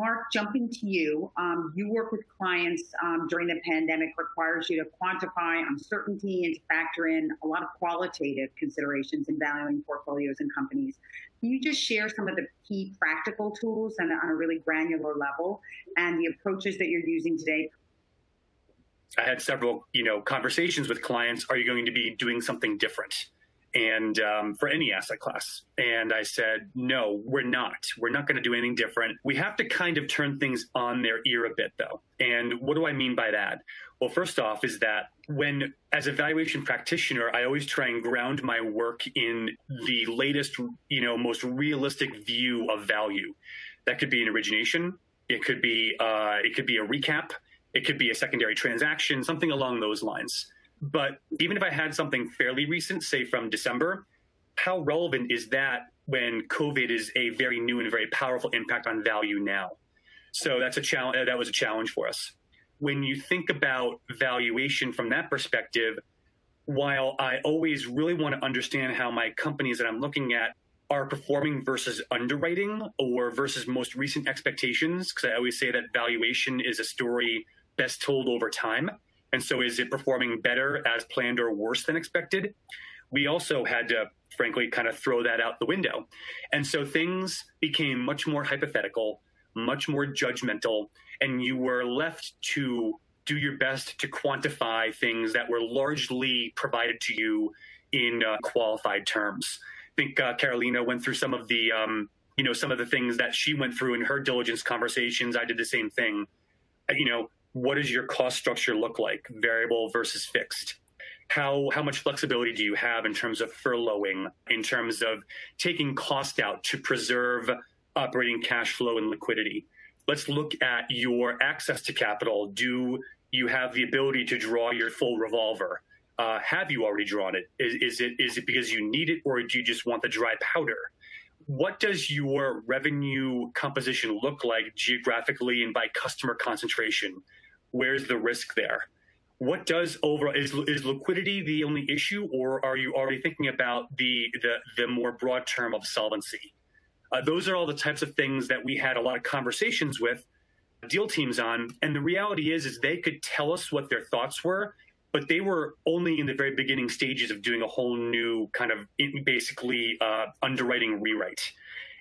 Mark, jumping to you, um, you work with clients um, during the pandemic, requires you to quantify uncertainty and to factor in a lot of qualitative considerations in valuing portfolios and companies. Can you just share some of the key practical tools and on a really granular level and the approaches that you're using today I had several, you know, conversations with clients. Are you going to be doing something different? And um, for any asset class. And I said, no, we're not. We're not going to do anything different. We have to kind of turn things on their ear a bit, though. And what do I mean by that? Well, first off, is that when, as a valuation practitioner, I always try and ground my work in the latest, you know, most realistic view of value. That could be an origination. It could be uh, it could be a recap it could be a secondary transaction, something along those lines. But even if I had something fairly recent, say from December, how relevant is that when COVID is a very new and very powerful impact on value now? So that's a challenge. That was a challenge for us. When you think about valuation from that perspective, while I always really want to understand how my companies that I'm looking at are performing versus underwriting or versus most recent expectations, because I always say that valuation is a story best told over time. And so is it performing better as planned or worse than expected? We also had to, frankly, kind of throw that out the window. And so things became much more hypothetical, much more judgmental, and you were left to do your best to quantify things that were largely provided to you in uh, qualified terms. I think uh, Carolina went through some of the, um, you know, some of the things that she went through in her diligence conversations. I did the same thing. You know, what does your cost structure look like, variable versus fixed? How, how much flexibility do you have in terms of furloughing, in terms of taking cost out to preserve operating cash flow and liquidity? Let's look at your access to capital. Do you have the ability to draw your full revolver? Uh, have you already drawn it? Is, is it is it because you need it, or do you just want the dry powder? What does your revenue composition look like geographically and by customer concentration? where's the risk there? What does overall is, is liquidity the only issue, or are you already thinking about the the, the more broad term of solvency? Uh, those are all the types of things that we had a lot of conversations with deal teams on. And the reality is, is they could tell us what their thoughts were, but they were only in the very beginning stages of doing a whole new kind of basically uh, underwriting rewrite.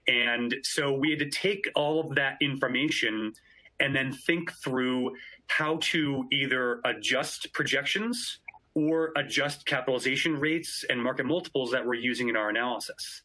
And so we had to take all of that information and then think through how to either adjust projections or adjust capitalization rates and market multiples that we're using in our analysis.